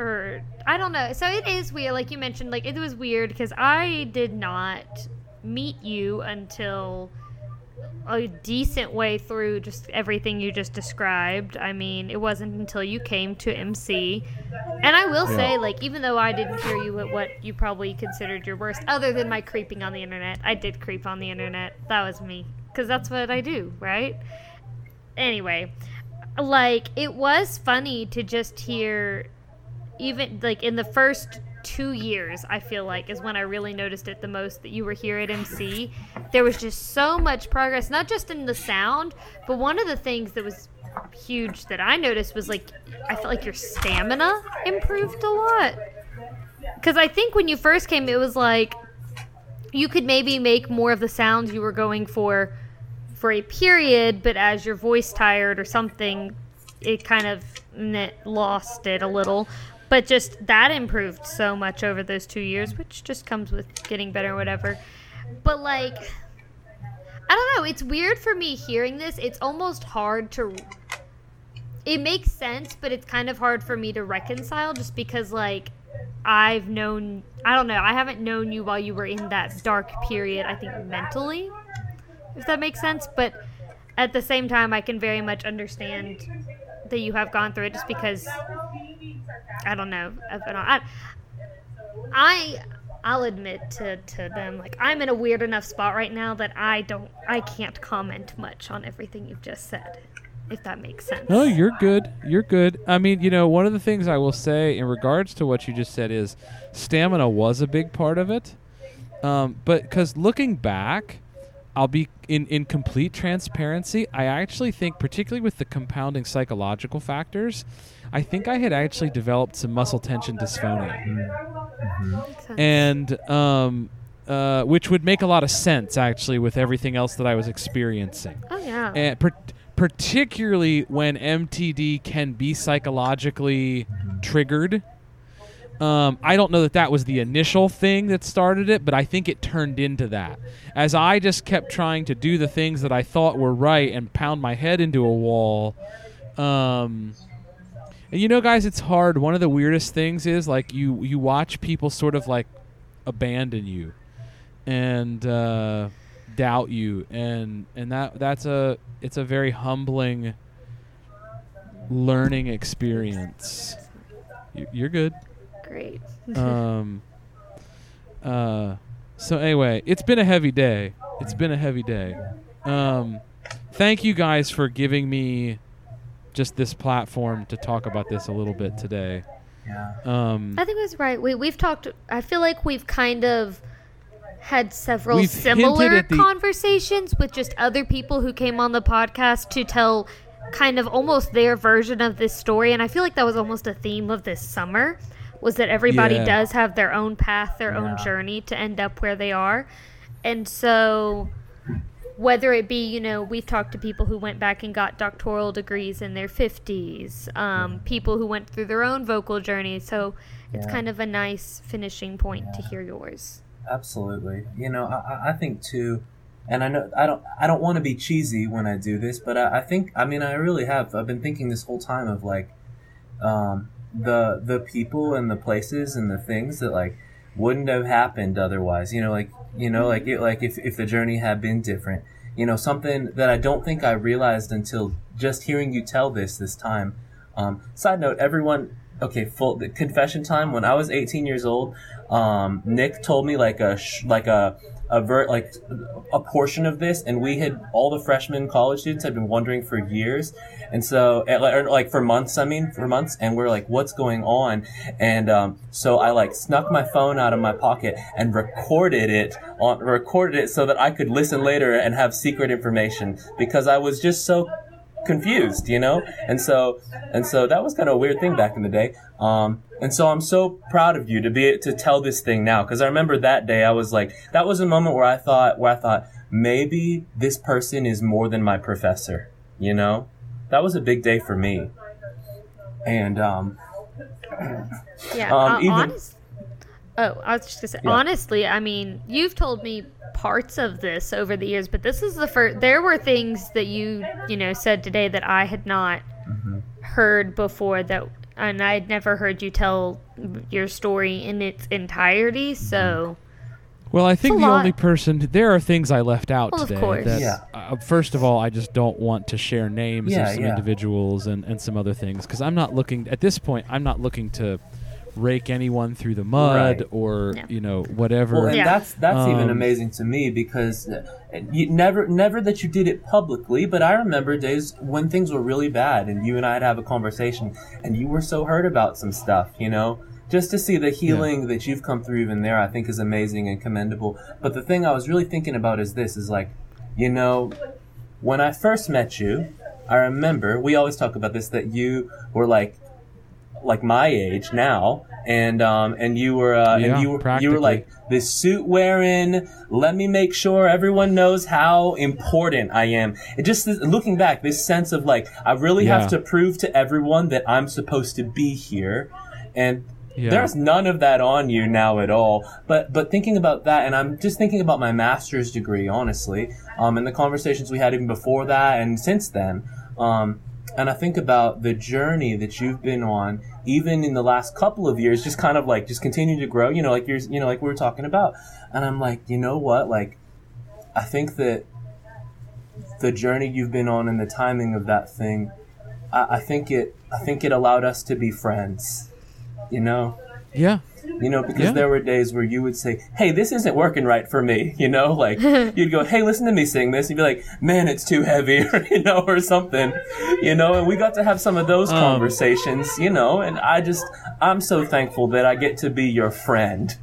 Sure. I don't know. So it is weird, like you mentioned. Like it was weird because I did not meet you until a decent way through just everything you just described. I mean, it wasn't until you came to MC. And I will say, like, even though I didn't hear you at what you probably considered your worst, other than my creeping on the internet, I did creep on the internet. That was me. Because that's what I do, right? Anyway, like, it was funny to just hear, even, like, in the first two years, I feel like, is when I really noticed it the most that you were here at MC. There was just so much progress, not just in the sound, but one of the things that was huge that I noticed was like I felt like your stamina improved a lot. Cuz I think when you first came it was like you could maybe make more of the sounds you were going for for a period, but as your voice tired or something, it kind of n- lost it a little. But just that improved so much over those two years, which just comes with getting better, or whatever. But like, I don't know. It's weird for me hearing this. It's almost hard to. It makes sense, but it's kind of hard for me to reconcile just because, like, I've known. I don't know. I haven't known you while you were in that dark period, I think, mentally. If that makes sense. But at the same time, I can very much understand that you have gone through it just because. I don't know. I, I, I'll admit to, to them like I'm in a weird enough spot right now that I don't I can't comment much on everything you've just said. If that makes sense. No, you're good. You're good. I mean, you know, one of the things I will say in regards to what you just said is stamina was a big part of it. Um, but because looking back, I'll be in, in complete transparency. I actually think, particularly with the compounding psychological factors, I think I had actually developed some muscle tension dysphonia sense. and um, uh, which would make a lot of sense actually with everything else that I was experiencing. oh yeah. And per- particularly when MTD can be psychologically triggered. Um, I don't know that that was the initial thing that started it, but I think it turned into that. As I just kept trying to do the things that I thought were right and pound my head into a wall. Um, you know, guys, it's hard. One of the weirdest things is like you you watch people sort of like abandon you and uh, doubt you, and and that that's a it's a very humbling learning experience. You- You're good. Great. Um. Uh. So anyway, it's been a heavy day. It's been a heavy day. Um. Thank you guys for giving me just this platform to talk about this a little bit today. Yeah. Um. I think that's right. We we've talked. I feel like we've kind of had several similar at the- conversations with just other people who came on the podcast to tell kind of almost their version of this story, and I feel like that was almost a theme of this summer. Was that everybody Yeah. does have their own path, their own journey to end up where they are, and so whether it be, you know, we've talked to people who went back and got doctoral degrees in their 50s, um, people who went through their own vocal journey. So it's Yeah. kind of a nice finishing point to hear yours. Absolutely. You know, I, I- I think too, and I know I don't I don't want to be cheesy when I do this, but I, I think I mean I really have. I've been thinking this whole time of like, um, the the people and the places and the things that like wouldn't have happened otherwise. You know, like you know, like it, like if if the journey had been different. You know, something that I don't think I realized until just hearing you tell this this time. Um, side note, everyone. Okay, full confession time. When I was 18 years old, um, Nick told me like a sh- like a a ver- like a portion of this, and we had all the freshmen college students had been wondering for years, and so or, like for months. I mean, for months, and we're like, what's going on? And um, so I like snuck my phone out of my pocket and recorded it on recorded it so that I could listen later and have secret information because I was just so confused, you know? And so, and so that was kind of a weird thing back in the day. Um, and so I'm so proud of you to be, to tell this thing now. Cause I remember that day I was like, that was a moment where I thought, where I thought, maybe this person is more than my professor, you know? That was a big day for me. And, um, Yeah. Um, uh, even- honest- oh, I was just gonna say. Yeah. Honestly, I mean, you've told me parts of this over the years, but this is the first. There were things that you, you know, said today that I had not Mm-hmm. heard before. That, and I'd never heard you tell your story in its entirety. Mm-hmm. So, Well, I think the lot. only person there are things I left out Well, of today. course. That, Yeah. uh, first of all, I just don't want to share names Yeah, of some yeah. individuals and, and some other things because I'm not looking at this point. I'm not looking to rake anyone through the mud Right. or Yeah. you know whatever. Well, and Yeah. that's that's even Um, amazing to me because uh, you never never that you did it publicly, but I remember days when things were really bad and you and I'd have a conversation and you were so hurt about some stuff, you know. Just to see the healing that you've come through even there, I think is amazing and commendable. But the thing I was really thinking about is this: is like, you know, when I first met you, I remember we always talk about this that you were like like my age now, and um, and you were uh, Yeah, and you were you were like this suit wearing. Let me make sure everyone knows how important I am. It just is- looking back, this sense of like I really Yeah. have to prove to everyone that I'm supposed to be here, and Yeah. there's none of that on you now at all. But but thinking about that, and I'm just thinking about my master's degree, honestly, um, and the conversations we had even before that and since then. Um, and I think about the journey that you've been on, even in the last couple of years, just kind of like just continue to grow. You know, like you're, you know, like we were talking about. And I'm like, you know what? Like, I think that the journey you've been on and the timing of that thing, I, I think it, I think it allowed us to be friends. You know, yeah, you know, because Yeah. there were days where you would say, "Hey, this isn't working right for me," you know, like you'd go, "Hey, listen to me sing this," you'd be like, "Man, it's too heavy," or you know, or something, you know. And we got to have some of those Um, conversations, you know. And I just, I'm so thankful that I get to be your friend.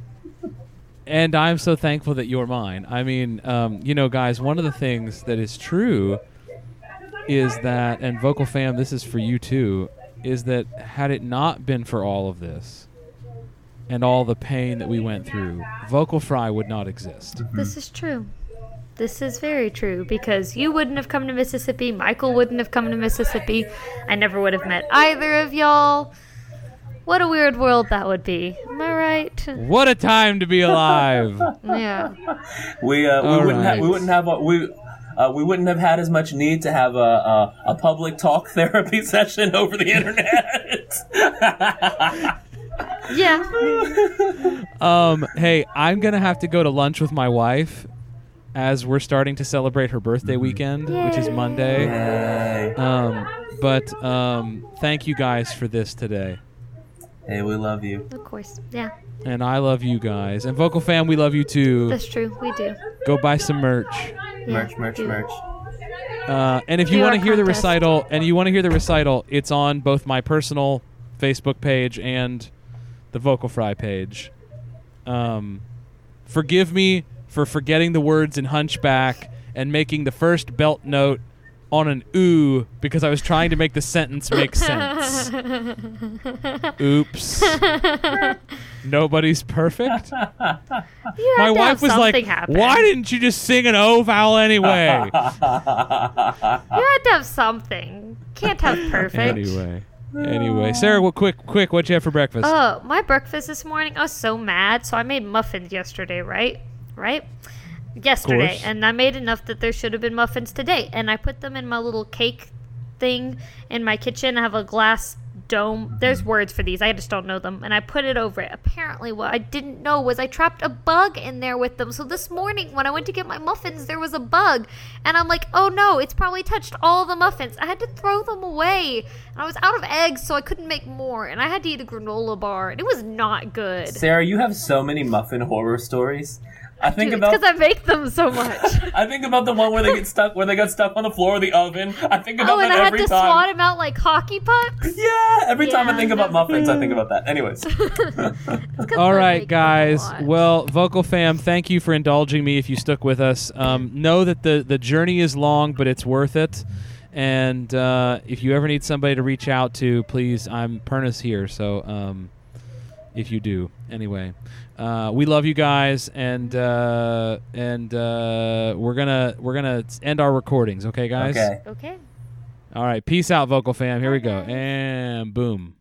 and I'm so thankful that you're mine. I mean, um, you know, guys, one of the things that is true is that, and Vocal Fam, this is for you too, is that had it not been for all of this and all the pain that we went through, Vocal Fry would not exist. this is true. This is very true because you wouldn't have come to Mississippi. Michael wouldn't have come to Mississippi. I never would have met either of y'all. What a weird world that would be. Am I right? What a time to be alive! Yeah. We, uh, we All wouldn't have, we wouldn't have, a, we. Uh, we wouldn't have had as much need to have a, a, a public talk therapy session over the internet. Yeah. um, hey, I'm gonna have to go to lunch with my wife as we're starting to celebrate her birthday weekend, which is Monday. Yay. Um, but um, thank you guys for this today. Hey, we love you. Of course. Yeah. And I love you guys. And Vocal Fam, we love you too. That's true. We do. Go buy some merch. Yeah, merch, merch, do. merch. Uh, and if you want to hear the recital, and you want to hear the recital, it's on both my personal Facebook page and the Vocal Fry page. Um, forgive me for forgetting the words in Hunchback and making the first belt note on an ooh because I was trying to make the sentence make sense. Oops. Nobody's perfect. My wife was like, happen. "Why didn't you just sing an O vowel anyway?" You had to have something. Can't have perfect. anyway, anyway, Sarah, what quick, quick, what'd you have for breakfast? Oh, my breakfast this morning, I was so mad. So I made muffins yesterday, right? Right? Yesterday. And I made enough that there should have been muffins today. And I put them in my little cake thing in my kitchen. I have a glass dome. There's words for these. I just don't know them. And I put it over it. Apparently, what I didn't know was I trapped a bug in there with them. So this morning, when I went to get my muffins, there was a bug. And I'm like, oh no, it's probably touched all the muffins. I had to throw them away. And I was out of eggs, so I couldn't make more. And I had to eat a granola bar. And it was not good. Sarah, you have so many muffin horror stories. I think Dude, about because I make them so much. I think about the one where they get stuck where they got stuck on the floor of the oven. I think about oh, and that I had every to time. swat him out like hockey pucks. Yeah, every time I Yeah. think about muffins, I think about that. Anyways, All right, guys. Well, Vocal Fam, thank you for indulging me. If you stuck with us, um, know that the the journey is long, but it's worth it. And uh, if you ever need somebody to reach out to, please, I'm Pernis here. So um, if you do, anyway, uh, we love you guys, and uh, and uh, we're gonna we're gonna end our recordings. Okay, guys. okay. Okay. All right. Peace out, Vocal Fam. Here we go. And boom.